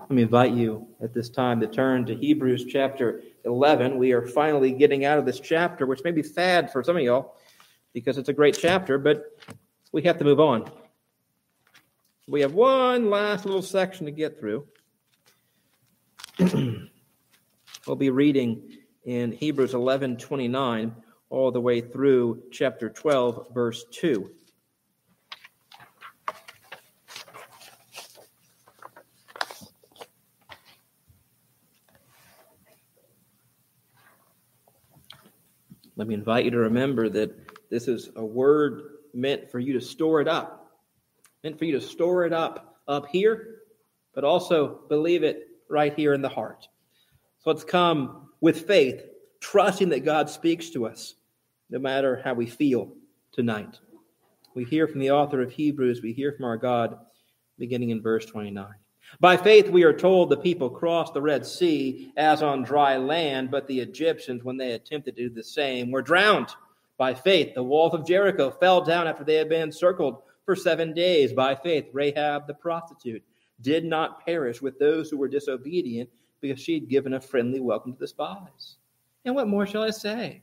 Let me invite you at this time to turn to Hebrews chapter 11. We are finally getting out of this chapter, which may be sad for some of y'all because it's a great chapter, but we have to move on. We have one last little section to get through. we'll be reading in Hebrews 11 29 all the way through chapter 12, verse 2. Let me invite you to remember that this is a word meant for you to store it up, meant for you to store it up up here, but also believe it right here in the heart. So let's come with faith, trusting that God speaks to us, no matter how we feel tonight. We hear from the author of Hebrews, we hear from our God, beginning in verse 29. By faith, we are told the people crossed the Red Sea as on dry land, but the Egyptians, when they attempted to do the same, were drowned. By faith, the walls of Jericho fell down after they had been encircled for seven days. By faith, Rahab the prostitute did not perish with those who were disobedient because she had given a friendly welcome to the spies. And what more shall I say?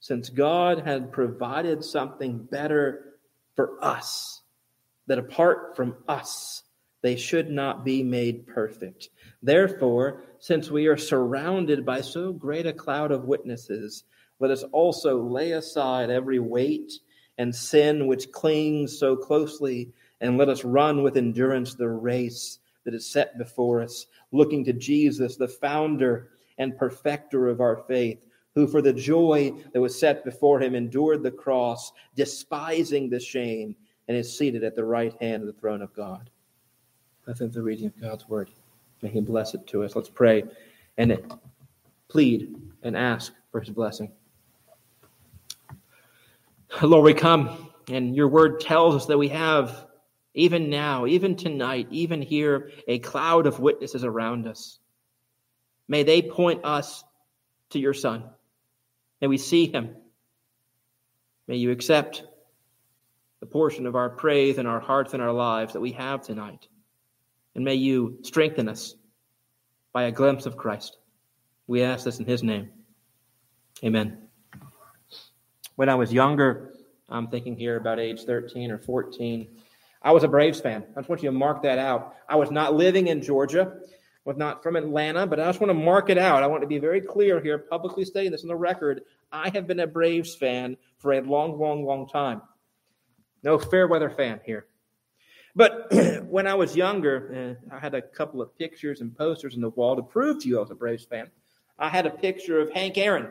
since God had provided something better for us, that apart from us, they should not be made perfect. Therefore, since we are surrounded by so great a cloud of witnesses, let us also lay aside every weight and sin which clings so closely, and let us run with endurance the race that is set before us, looking to Jesus, the founder and perfecter of our faith who for the joy that was set before him endured the cross, despising the shame, and is seated at the right hand of the throne of God. I think the reading of God's word. May he bless it to us. Let's pray and plead and ask for his blessing. Lord, we come, and your word tells us that we have, even now, even tonight, even here, a cloud of witnesses around us. May they point us to your Son. May we see him. May you accept the portion of our praise and our hearts and our lives that we have tonight. And may you strengthen us by a glimpse of Christ. We ask this in his name. Amen. When I was younger, I'm thinking here about age 13 or 14, I was a Braves fan. I just want you to mark that out. I was not living in Georgia not from Atlanta, but I just want to mark it out. I want to be very clear here, publicly stating this on the record. I have been a Braves fan for a long, long, long time. No fair weather fan here. But when I was younger, uh, I had a couple of pictures and posters on the wall to prove to you I was a Braves fan. I had a picture of Hank Aaron,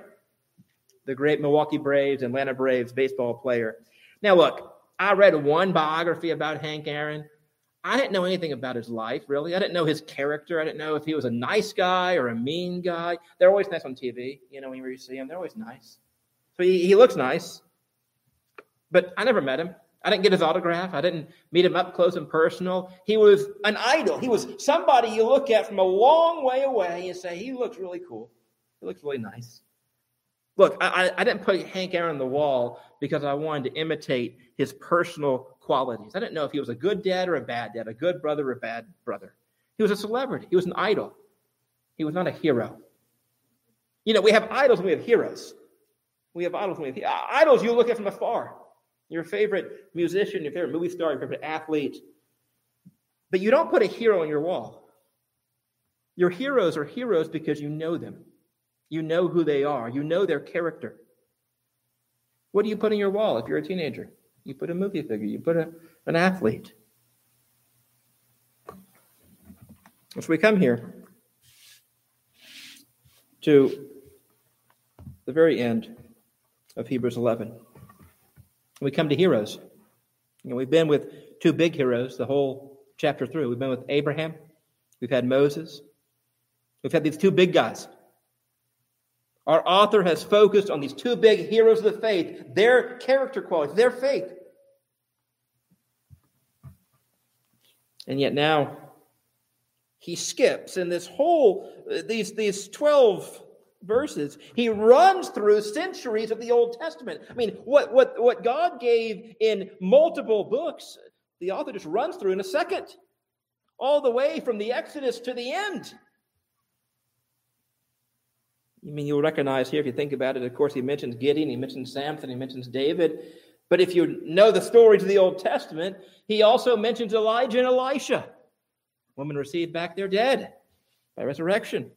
the great Milwaukee Braves, Atlanta Braves baseball player. Now, look, I read one biography about Hank Aaron. I didn't know anything about his life, really. I didn't know his character. I didn't know if he was a nice guy or a mean guy. They're always nice on TV. You know, when you see him, they're always nice. So he, he looks nice. But I never met him. I didn't get his autograph. I didn't meet him up close and personal. He was an idol. He was somebody you look at from a long way away and say, he looks really cool. He looks really nice. Look, I, I didn't put Hank Aaron on the wall because I wanted to imitate his personal qualities. I didn't know if he was a good dad or a bad dad, a good brother or a bad brother. He was a celebrity, he was an idol. He was not a hero. You know, we have idols and we have heroes. We have idols and we have idols you look at from afar. Your favorite musician, your favorite movie star, your favorite athlete. But you don't put a hero on your wall. Your heroes are heroes because you know them. You know who they are. You know their character. What do you put in your wall if you're a teenager? You put a movie figure, you put a, an athlete. So we come here to the very end of Hebrews 11. We come to heroes. You know, we've been with two big heroes the whole chapter through. We've been with Abraham, we've had Moses, we've had these two big guys. Our author has focused on these two big heroes of the faith, their character qualities, their faith. And yet now he skips in this whole uh, these these 12 verses. He runs through centuries of the old testament. I mean what what what god gave in multiple books the author just runs through in a second all the way from the exodus to the end I mean, you'll recognize here, if you think about it, of course, he mentions Gideon, he mentions Samson, he mentions David. But if you know the stories of the Old Testament, he also mentions Elijah and Elisha. Women received back their dead by resurrection.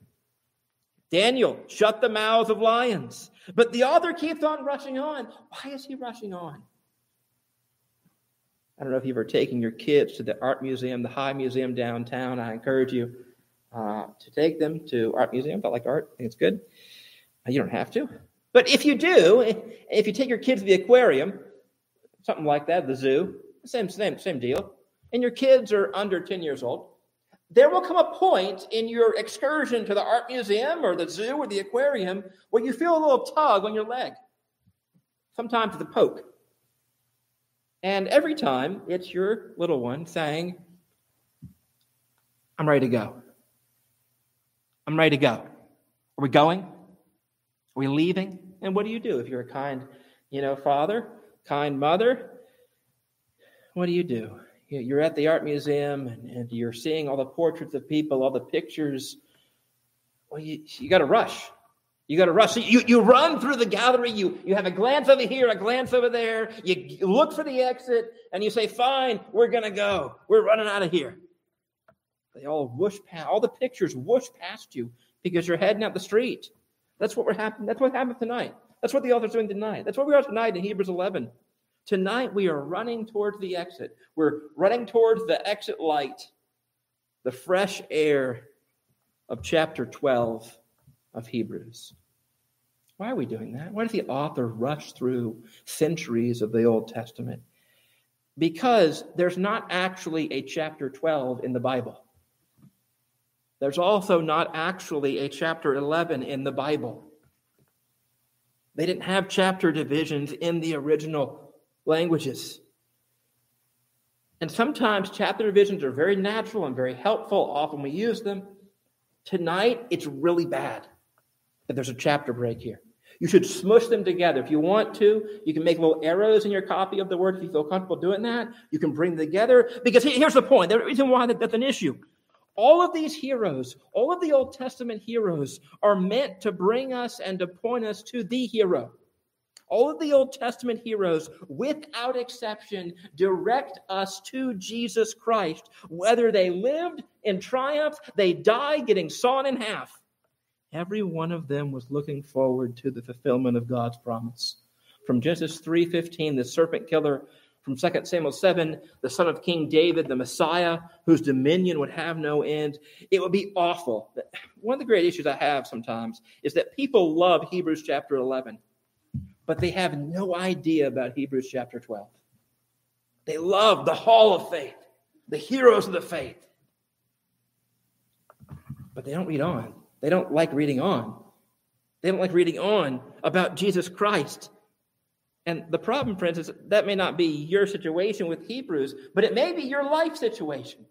Daniel shut the mouths of lions. But the author keeps on rushing on. Why is he rushing on? I don't know if you've ever taken your kids to the art museum, the High Museum downtown. I encourage you uh, to take them to art museum. I like art. I think it's good. Uh, you don't have to. But if you do, if you take your kids to the aquarium, something like that, the zoo, same, same, same deal, and your kids are under 10 years old, there will come a point in your excursion to the art museum or the zoo or the aquarium where you feel a little tug on your leg. Sometimes a poke. And every time it's your little one saying, I'm ready to go. I'm ready to go. Are we going? Are we leaving? And what do you do if you're a kind, you know, father, kind mother? What do you do? you're at the art museum and, and you're seeing all the portraits of people, all the pictures. Well, you, you got to rush. You got to rush. You, you run through the gallery. You, you have a glance over here, a glance over there. You look for the exit and you say, Fine, we're going to go. We're running out of here. They all whoosh past, all the pictures whoosh past you because you're heading out the street. That's what we're happening. That's what happened tonight. That's what the author's doing tonight. That's what we are tonight in Hebrews 11. Tonight, we are running towards the exit. We're running towards the exit light, the fresh air of chapter 12 of Hebrews. Why are we doing that? Why does the author rush through centuries of the Old Testament? Because there's not actually a chapter 12 in the Bible. There's also not actually a chapter 11 in the Bible. They didn't have chapter divisions in the original languages. And sometimes chapter divisions are very natural and very helpful. Often we use them. Tonight, it's really bad that there's a chapter break here. You should smush them together. If you want to, you can make little arrows in your copy of the word if you feel comfortable doing that. You can bring them together. Because here's the point the reason why that's an issue. All of these heroes, all of the Old Testament heroes, are meant to bring us and to point us to the hero. All of the Old Testament heroes, without exception, direct us to Jesus Christ. Whether they lived in triumph, they died getting sawn in half. Every one of them was looking forward to the fulfillment of God's promise. From Genesis 3:15, the serpent killer, from 2 Samuel 7, the son of King David, the Messiah, whose dominion would have no end. It would be awful. One of the great issues I have sometimes is that people love Hebrews chapter 11 but they have no idea about Hebrews chapter 12. They love the hall of faith, the heroes of the faith. But they don't read on. They don't like reading on. They don't like reading on about Jesus Christ. And the problem, friends, is that may not be your situation with Hebrews, but it may be your life situation.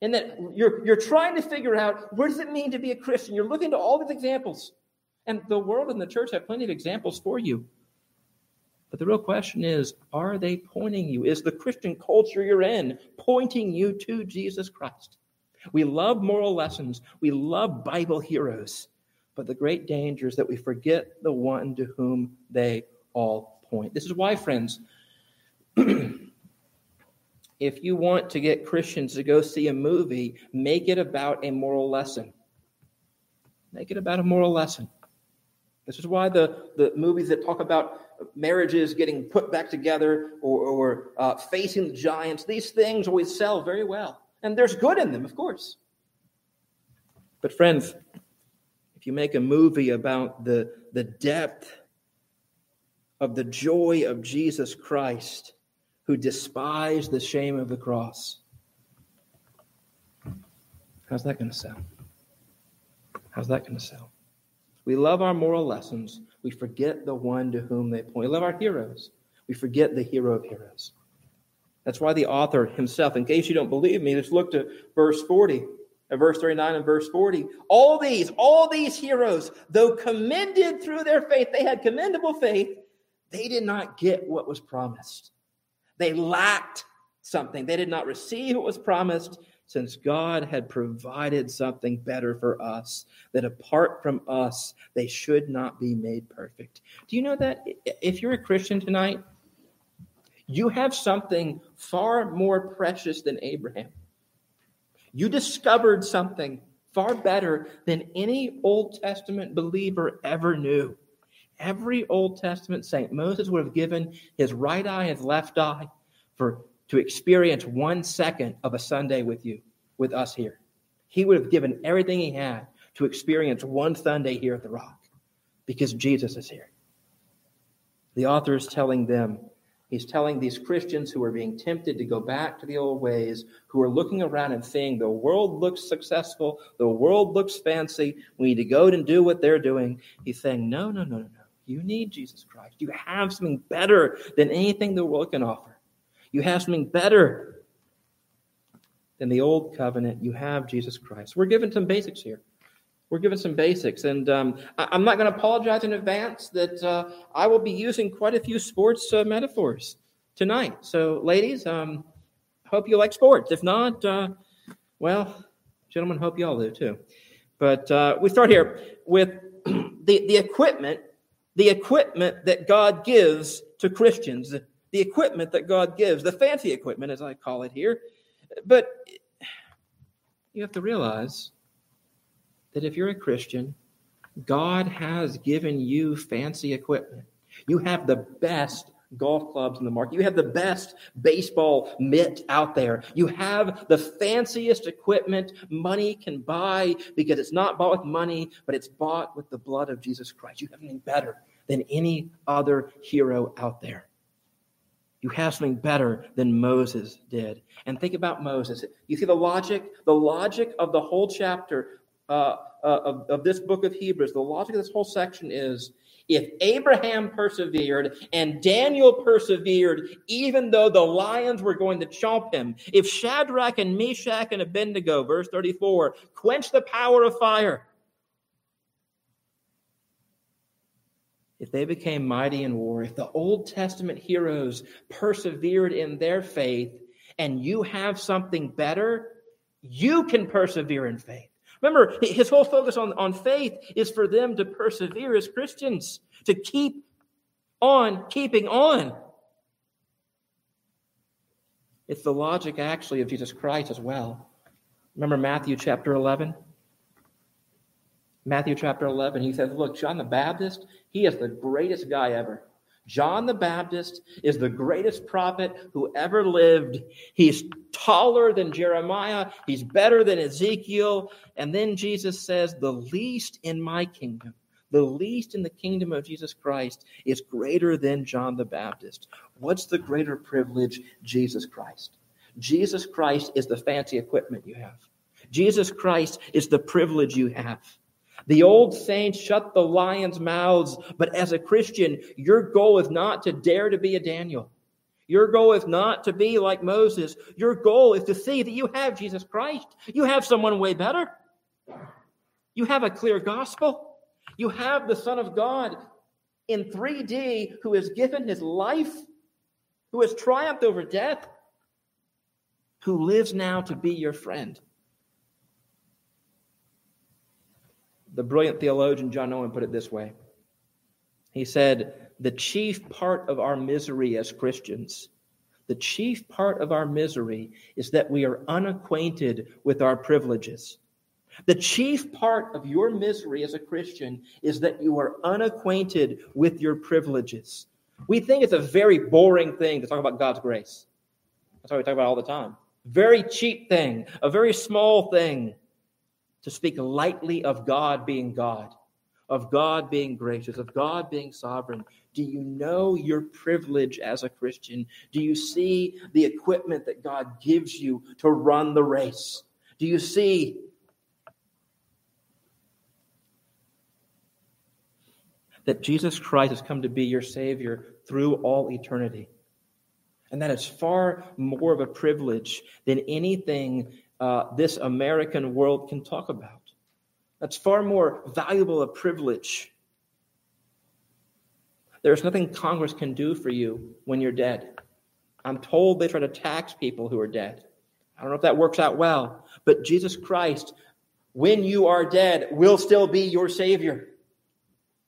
And that you're, you're trying to figure out what does it mean to be a Christian? You're looking to all these examples. And the world and the church have plenty of examples for you. But the real question is are they pointing you? Is the Christian culture you're in pointing you to Jesus Christ? We love moral lessons, we love Bible heroes, but the great danger is that we forget the one to whom they all point. This is why, friends, if you want to get Christians to go see a movie, make it about a moral lesson. Make it about a moral lesson. This is why the, the movies that talk about marriages getting put back together or, or uh, facing the giants, these things always sell very well. And there's good in them, of course. But, friends, if you make a movie about the, the depth of the joy of Jesus Christ, who despised the shame of the cross, how's that going to sell? How's that going to sell? We love our moral lessons. We forget the one to whom they point. We love our heroes. We forget the hero of heroes. That's why the author himself, in case you don't believe me, let's look to verse 40, uh, verse 39 and verse 40. All these, all these heroes, though commended through their faith, they had commendable faith, they did not get what was promised. They lacked something. They did not receive what was promised since God had provided something better for us, that apart from us, they should not be made perfect. Do you know that if you're a Christian tonight, you have something far more precious than Abraham? You discovered something far better than any Old Testament believer ever knew. Every Old Testament saint, Moses would have given his right eye, his left eye, for to experience one second of a Sunday with you, with us here. He would have given everything he had to experience one Sunday here at the Rock because Jesus is here. The author is telling them, he's telling these Christians who are being tempted to go back to the old ways, who are looking around and seeing the world looks successful, the world looks fancy, we need to go and do what they're doing. He's saying, no, no, no, no, no. You need Jesus Christ. You have something better than anything the world can offer. You have something better than the old covenant. You have Jesus Christ. We're given some basics here. We're given some basics. And um, I, am not going to apologize in advance that uh, I will be using quite a few sports uh, metaphors tonight. So, ladies, um, hope you like sports. If not, uh, well, gentlemen, hope you all do too. But uh, we start here with the, the equipment, the equipment that God gives to Christians the equipment that God gives, the fancy equipment, as I call it here. But you have to realize that if you're a Christian, God has given you fancy equipment. You have the best golf clubs in the market. You have the best baseball mitt out there. You have the fanciest equipment money can buy because it's not bought with money, but it's bought with the blood of Jesus Christ. You have anything better than any other hero out there. You have something better than Moses did. And think about Moses. You see the logic? The logic of the whole chapter uh, uh, of, of this book of Hebrews, the logic of this whole section is if Abraham persevered and Daniel persevered, even though the lions were going to chomp him, if Shadrach and Meshach and Abednego, verse 34, quench the power of fire, if they became mighty in war, if the Old Testament heroes persevered in their faith, and you have something better, you can persevere in faith. Remember, his whole focus on, on faith is for them to persevere as Christians, to keep on keeping on. It's the logic actually of Jesus Christ as well. Remember Matthew chapter 11? Matthew chapter 11, he says, Look, John the Baptist, he is the greatest guy ever. John the Baptist is the greatest prophet who ever lived. He's taller than Jeremiah, he's better than Ezekiel. And then Jesus says, The least in my kingdom, the least in the kingdom of Jesus Christ is greater than John the Baptist. What's the greater privilege? Jesus Christ. Jesus Christ is the fancy equipment you have. Jesus Christ is the privilege you have. The old saints shut the lions' mouths, but as a Christian, your goal is not to dare to be a Daniel. Your goal is not to be like Moses. Your goal is to see that you have Jesus Christ. You have someone way better. You have a clear gospel. You have the Son of God in 3D who has given his life, who has triumphed over death, who lives now to be your friend. The brilliant theologian John Owen put it this way He said, The chief part of our misery as Christians, the chief part of our misery is that we are unacquainted with our privileges. The chief part of your misery as a Christian is that you are unacquainted with your privileges. We think it's a very boring thing to talk about God's grace. That's what we talk about all the time. Very cheap thing, a very small thing to speak lightly of God being God, of God being gracious, of God being sovereign. Do you know your privilege as a Christian? Do you see the equipment that God gives you to run the race? Do you see that Jesus Christ has come to be your Savior through all eternity? And that is far more of a privilege than anything uh, this American world can talk about. That's far more valuable a privilege. There's nothing Congress can do for you when you're dead. I'm told they try to tax people who are dead. I don't know if that works out well, but Jesus Christ, when you are dead, will still be your Savior.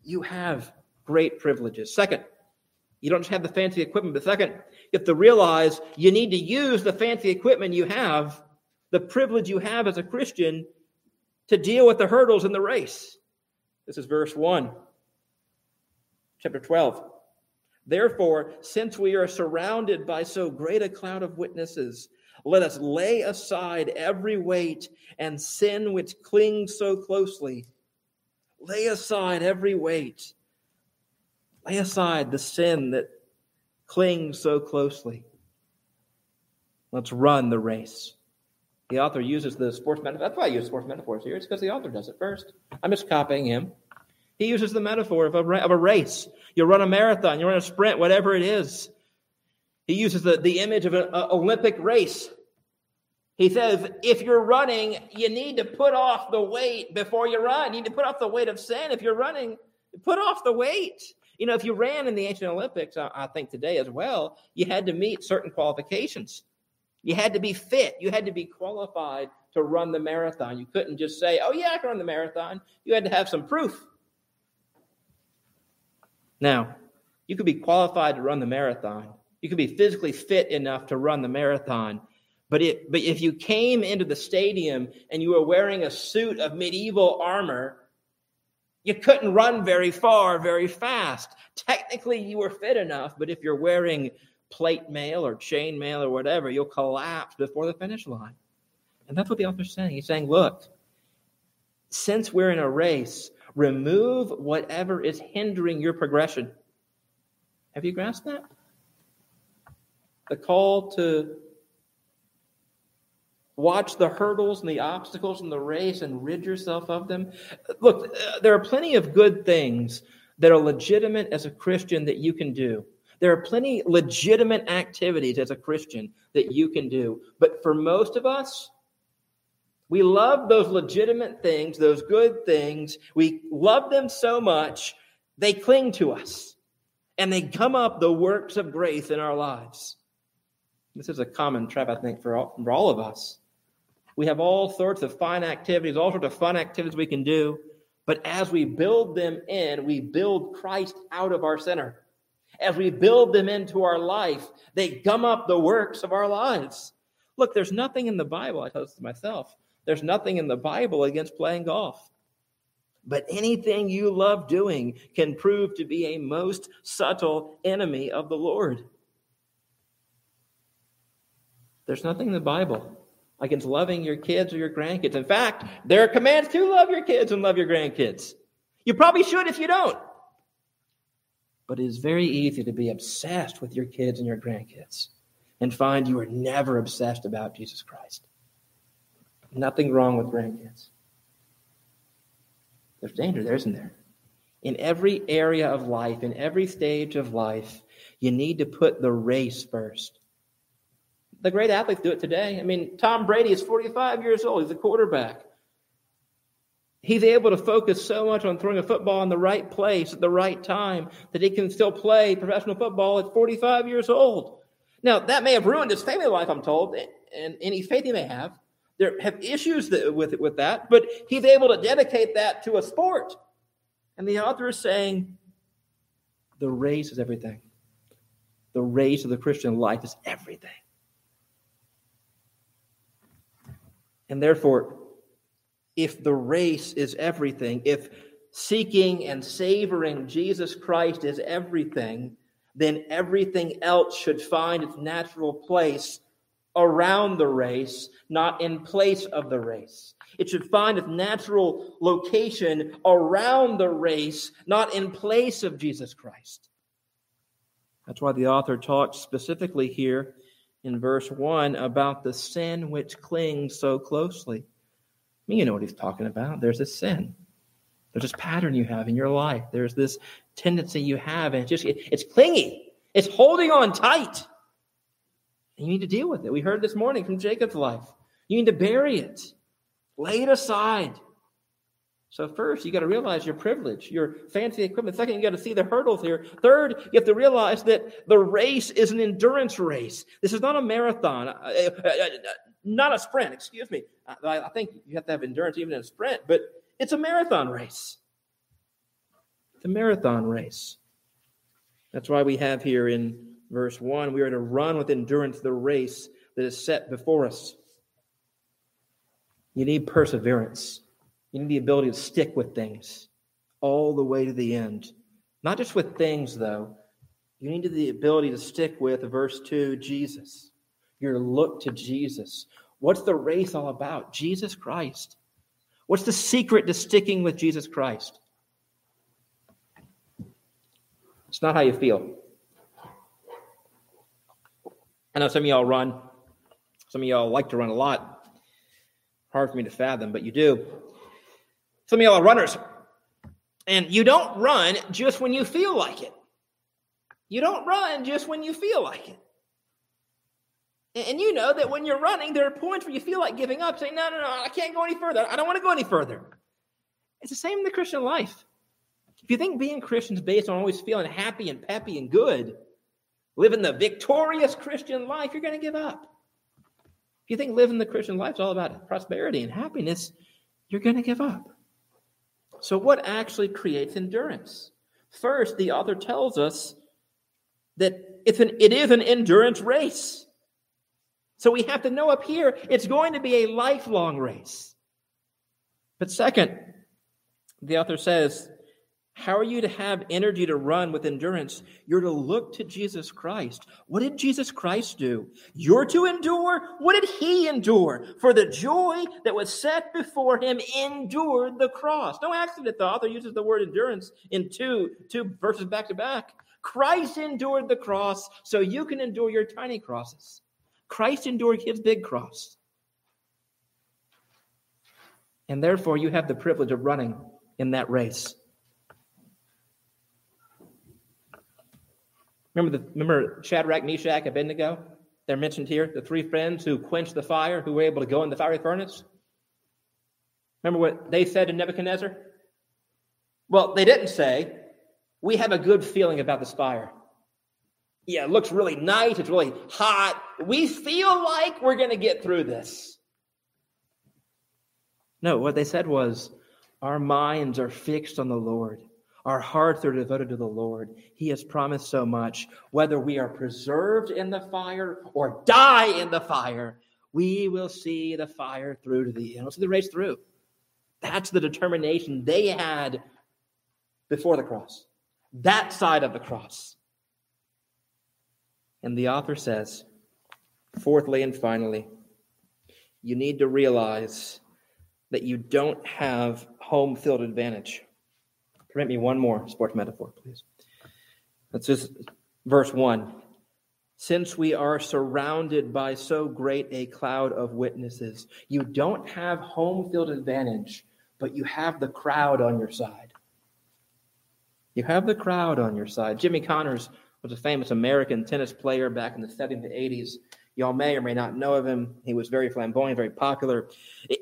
You have great privileges. Second, you don't just have the fancy equipment, but second, you have to realize you need to use the fancy equipment you have, the privilege you have as a Christian, to deal with the hurdles in the race. This is verse 1, chapter 12. Therefore, since we are surrounded by so great a cloud of witnesses, let us lay aside every weight and sin which clings so closely. Lay aside every weight. Lay aside the sin that clings so closely. Let's run the race. The author uses the sports metaphor. That's why I use sports metaphors here. It's because the author does it first. I'm just copying him. He uses the metaphor of a, of a race. You run a marathon, you run a sprint, whatever it is. He uses the, the image of an Olympic race. He says, if you're running, you need to put off the weight before you run. You need to put off the weight of sin. If you're running, put off the weight. You know, if you ran in the ancient Olympics, I, I think today as well, you had to meet certain qualifications. You had to be fit. You had to be qualified to run the marathon. You couldn't just say, oh, yeah, I can run the marathon. You had to have some proof. Now, you could be qualified to run the marathon. You could be physically fit enough to run the marathon. But, it, but if you came into the stadium and you were wearing a suit of medieval armor, you couldn't run very far, very fast. Technically, you were fit enough, but if you're wearing plate mail or chain mail or whatever, you'll collapse before the finish line. And that's what the author's saying. He's saying, look, since we're in a race, remove whatever is hindering your progression. Have you grasped that? The call to Watch the hurdles and the obstacles in the race and rid yourself of them. Look, there are plenty of good things that are legitimate as a Christian that you can do. There are plenty legitimate activities as a Christian that you can do. But for most of us, we love those legitimate things, those good things. We love them so much, they cling to us and they come up the works of grace in our lives. This is a common trap, I think, for all, for all of us. We have all sorts of fine activities, all sorts of fun activities we can do. But as we build them in, we build Christ out of our center. As we build them into our life, they gum up the works of our lives. Look, there's nothing in the Bible, I tell this to myself, there's nothing in the Bible against playing golf. But anything you love doing can prove to be a most subtle enemy of the Lord. There's nothing in the Bible against loving your kids or your grandkids. In fact, there are commands to love your kids and love your grandkids. You probably should if you don't. But it is very easy to be obsessed with your kids and your grandkids and find you are never obsessed about Jesus Christ. Nothing wrong with grandkids. There's danger there, isn't there? In every area of life, in every stage of life, you need to put the race first the great athletes do it today. I mean, Tom Brady is 45 years old. He's a quarterback. He's able to focus so much on throwing a football in the right place at the right time that he can still play professional football at 45 years old. Now, that may have ruined his family life, I'm told, and any faith he may have. There have issues with, with that, but he's able to dedicate that to a sport. And the author is saying the race is everything. The race of the Christian life is everything. And therefore, if the race is everything, if seeking and savoring Jesus Christ is everything, then everything else should find its natural place around the race, not in place of the race. It should find its natural location around the race, not in place of Jesus Christ. That's why the author talks specifically here in verse 1 about the sin which clings so closely. You know what he's talking about. There's a sin. There's this pattern you have in your life. There's this tendency you have, and it's just it's clingy. It's holding on tight. And you need to deal with it. We heard this morning from Jacob's life. You need to bury it, lay it aside. So, first, you got to realize your privilege, your fancy equipment. Second, you got to see the hurdles here. Third, you have to realize that the race is an endurance race. This is not a marathon, uh, uh, uh, not a sprint, excuse me. I think you have to have endurance even in a sprint, but it's a marathon race. It's a marathon race. That's why we have here in verse 1 we are to run with endurance the race that is set before us. You need perseverance. You need the ability to stick with things all the way to the end. Not just with things, though. You need the ability to stick with, verse 2, Jesus. Your look to Jesus. What's the race all about? Jesus Christ. What's the secret to sticking with Jesus Christ? It's not how you feel. I know some of y'all run. Some of y'all like to run a lot. Hard for me to fathom, but you do. Some of y'all are runners. And you don't run just when you feel like it. You don't run just when you feel like it. And you know that when you're running, there are points where you feel like giving up, saying, No, no, no, I can't go any further. I don't want to go any further. It's the same in the Christian life. If you think being Christian is based on always feeling happy and peppy and good, living the victorious Christian life, you're going to give up. If you think living the Christian life is all about prosperity and happiness, you're going to give up. So, what actually creates endurance? First, the author tells us that it's an, it is an endurance race. So, we have to know up here it's going to be a lifelong race. But second, the author says how are you to have energy to run with endurance? You're to look to Jesus Christ. What did Jesus Christ do? You're to endure. What did he endure? For the joy that was set before him endured the cross. No accident the author uses the word endurance in two, two verses back to back. Christ endured the cross so you can endure your tiny crosses. Christ endured his big cross. And therefore, you have the privilege of running in that race. Remember, the, remember Shadrach, Meshach, and Abednego? They're mentioned here, the three friends who quenched the fire, who were able to go in the fiery furnace. Remember what they said to Nebuchadnezzar? Well, they didn't say, We have a good feeling about this fire. Yeah, it looks really nice. It's really hot. We feel like we're going to get through this. No, what they said was, Our minds are fixed on the Lord. Our hearts are devoted to the Lord. He has promised so much. Whether we are preserved in the fire or die in the fire, we will see the fire through to the end. We'll see the race through. That's the determination they had before the cross, that side of the cross. And the author says, fourthly and finally, you need to realize that you don't have home field advantage. Permit me one more sports metaphor, please. That's just verse 1. Since we are surrounded by so great a cloud of witnesses, you don't have home field advantage, but you have the crowd on your side. You have the crowd on your side. Jimmy Connors was a famous American tennis player back in the 70s and 80s. Y'all may or may not know of him. He was very flamboyant, very popular.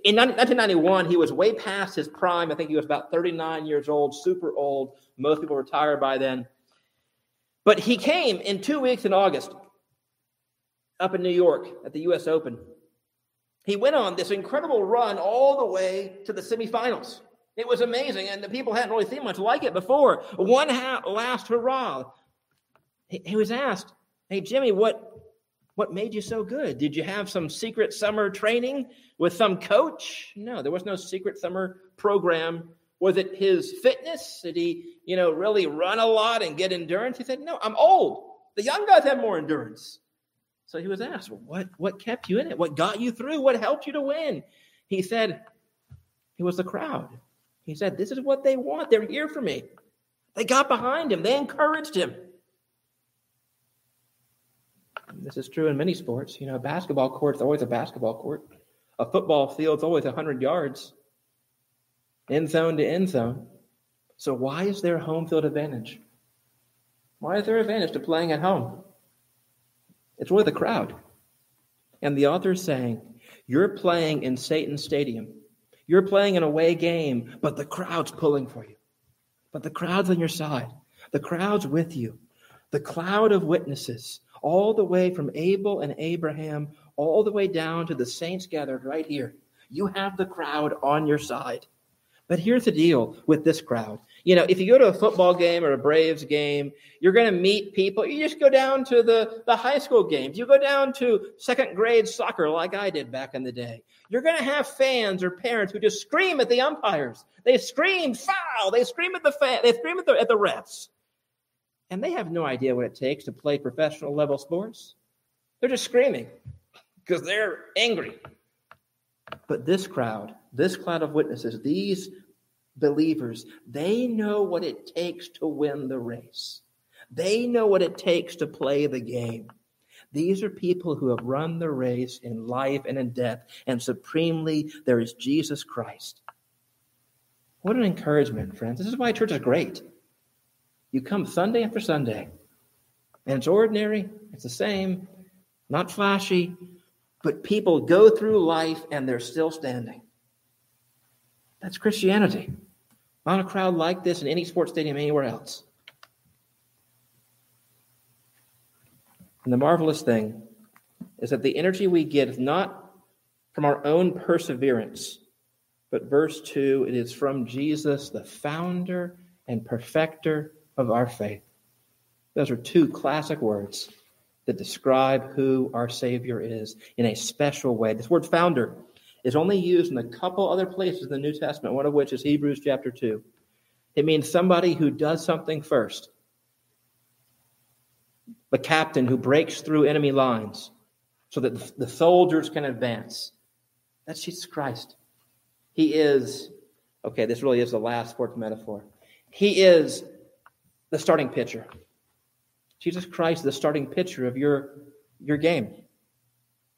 In 1991, he was way past his prime. I think he was about 39 years old, super old. Most people retired by then. But he came in two weeks in August up in New York at the U.S. Open. He went on this incredible run all the way to the semifinals. It was amazing, and the people hadn't really seen much like it before. One ha- last hurrah. He, he was asked, Hey, Jimmy, what, What made you so good? Did you have some secret summer training with some coach? No, there was no secret summer program. Was it his fitness? Did he, you know, really run a lot and get endurance? He said, No, I'm old. The young guys have more endurance. So he was asked, well, what, what kept you in it? What got you through? What helped you to win? He said, It was the crowd. He said, This is what they want. They're here for me. They got behind him, they encouraged him. This is true in many sports. You know, a basketball court's always a basketball court. A football field's always 100 yards, end zone to end zone. So why is there a home field advantage? Why is there an advantage to playing at home? It's with the crowd. And the author is saying, you're playing in Satan's stadium. You're playing an away game, but the crowd's pulling for you. But the crowd's on your side. The crowd's with you. The cloud of witnesses all the way from Abel and Abraham, all the way down to the saints gathered right here. You have the crowd on your side. But here's the deal with this crowd. You know, if you go to a football game or a Braves game, you're going to meet people. You just go down to the, the high school games. You go down to second grade soccer like I did back in the day. You're going to have fans or parents who just scream at the umpires. They scream foul. They scream at the fan. They scream at the, at the refs and they have no idea what it takes to play professional level sports. They're just screaming because they're angry. But this crowd, this cloud of witnesses, these believers, they know what it takes to win the race. They know what it takes to play the game. These are people who have run the race in life and in death, and supremely, there is Jesus Christ. What an encouragement, friends. This is why church is great. You come Sunday after Sunday, and it's ordinary, it's the same, not flashy, but people go through life and they're still standing. That's Christianity. Not a crowd like this in any sports stadium anywhere else. And the marvelous thing is that the energy we get is not from our own perseverance, but verse 2 it is from Jesus, the founder and perfecter of our faith. Those are two classic words that describe who our Savior is in a special way. This word founder is only used in a couple other places in the New Testament, one of which is Hebrews chapter 2. It means somebody who does something first. The captain who breaks through enemy lines so that the soldiers can advance. That's Jesus Christ. He is, okay, this really is the last sports metaphor. He is the starting pitcher. Jesus Christ, the starting pitcher of your, your game.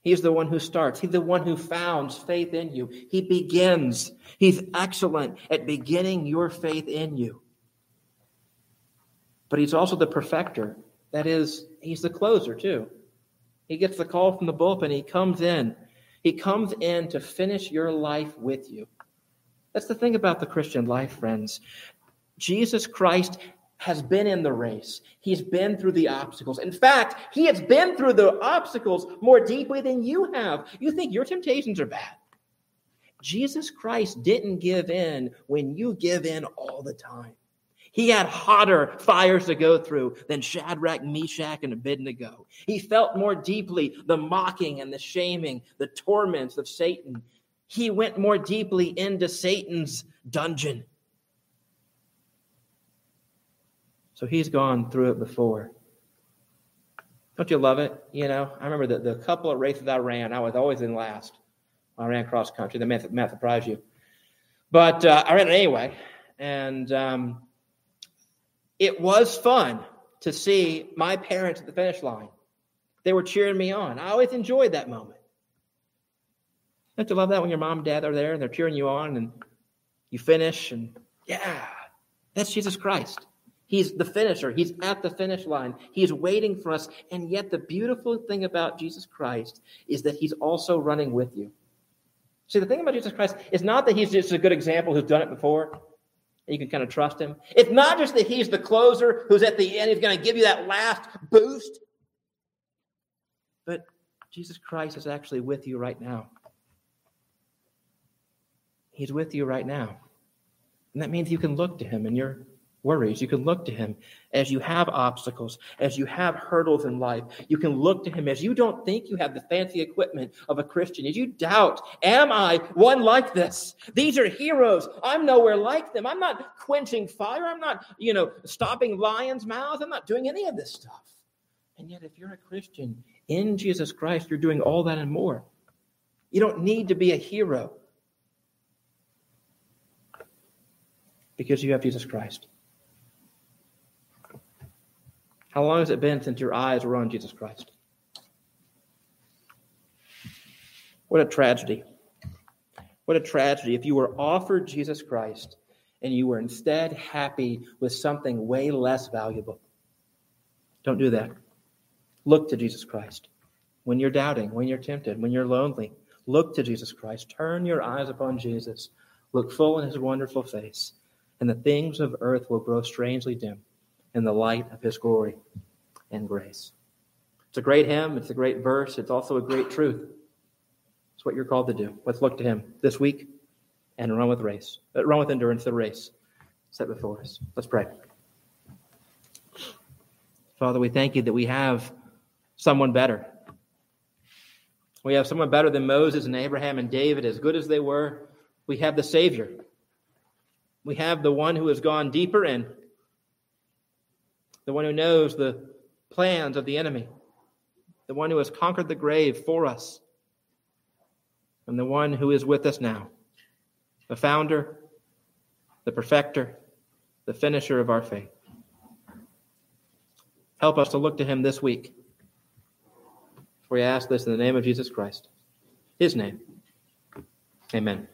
He's the one who starts. He's the one who founds faith in you. He begins. He's excellent at beginning your faith in you. But he's also the perfecter. That is, he's the closer too. He gets the call from the bullpen. He comes in. He comes in to finish your life with you. That's the thing about the Christian life, friends. Jesus Christ has been in the race. He's been through the obstacles. In fact, he has been through the obstacles more deeply than you have. You think your temptations are bad. Jesus Christ didn't give in when you give in all the time. He had hotter fires to go through than Shadrach, Meshach, and Abednego. He felt more deeply the mocking and the shaming, the torments of Satan. He went more deeply into Satan's dungeon So he's gone through it before. Don't you love it? You know, I remember the, the couple of races I ran, I was always in last. I ran cross country. That may, may surprise you. But uh, I ran it anyway. And um, it was fun to see my parents at the finish line. They were cheering me on. I always enjoyed that moment. Don't you love that when your mom and dad are there and they're cheering you on and you finish and yeah, that's Jesus Christ. He's the finisher. He's at the finish line. He's waiting for us. And yet, the beautiful thing about Jesus Christ is that he's also running with you. See, the thing about Jesus Christ is not that he's just a good example who's done it before. And you can kind of trust him. It's not just that he's the closer who's at the end, he's going to give you that last boost. But Jesus Christ is actually with you right now. He's with you right now. And that means you can look to him and you're worries. You can look to him as you have obstacles, as you have hurdles in life. You can look to him as you don't think you have the fancy equipment of a Christian, as you doubt, am I one like this? These are heroes. I'm nowhere like them. I'm not quenching fire. I'm not, you know, stopping lions' mouths. I'm not doing any of this stuff. And yet, if you're a Christian in Jesus Christ, you're doing all that and more. You don't need to be a hero because you have Jesus Christ. How long has it been since your eyes were on Jesus Christ? What a tragedy. What a tragedy if you were offered Jesus Christ and you were instead happy with something way less valuable. Don't do that. Look to Jesus Christ. When you're doubting, when you're tempted, when you're lonely, look to Jesus Christ. Turn your eyes upon Jesus. Look full in his wonderful face, and the things of earth will grow strangely dim in the light of his glory and grace. It's a great hymn, it's a great verse, it's also a great truth. It's what you're called to do. Let's look to him this week and run with race. Uh, run with endurance the race set before us. Let's pray. Father, we thank you that we have someone better. We have someone better than Moses and Abraham and David, as good as they were. We have the Savior. We have the one who has gone deeper in the one who knows the plans of the enemy, the one who has conquered the grave for us, and the one who is with us now, the founder, the perfecter, the finisher of our faith. Help us to look to him this week. For we ask this in the name of Jesus Christ, his name. Amen.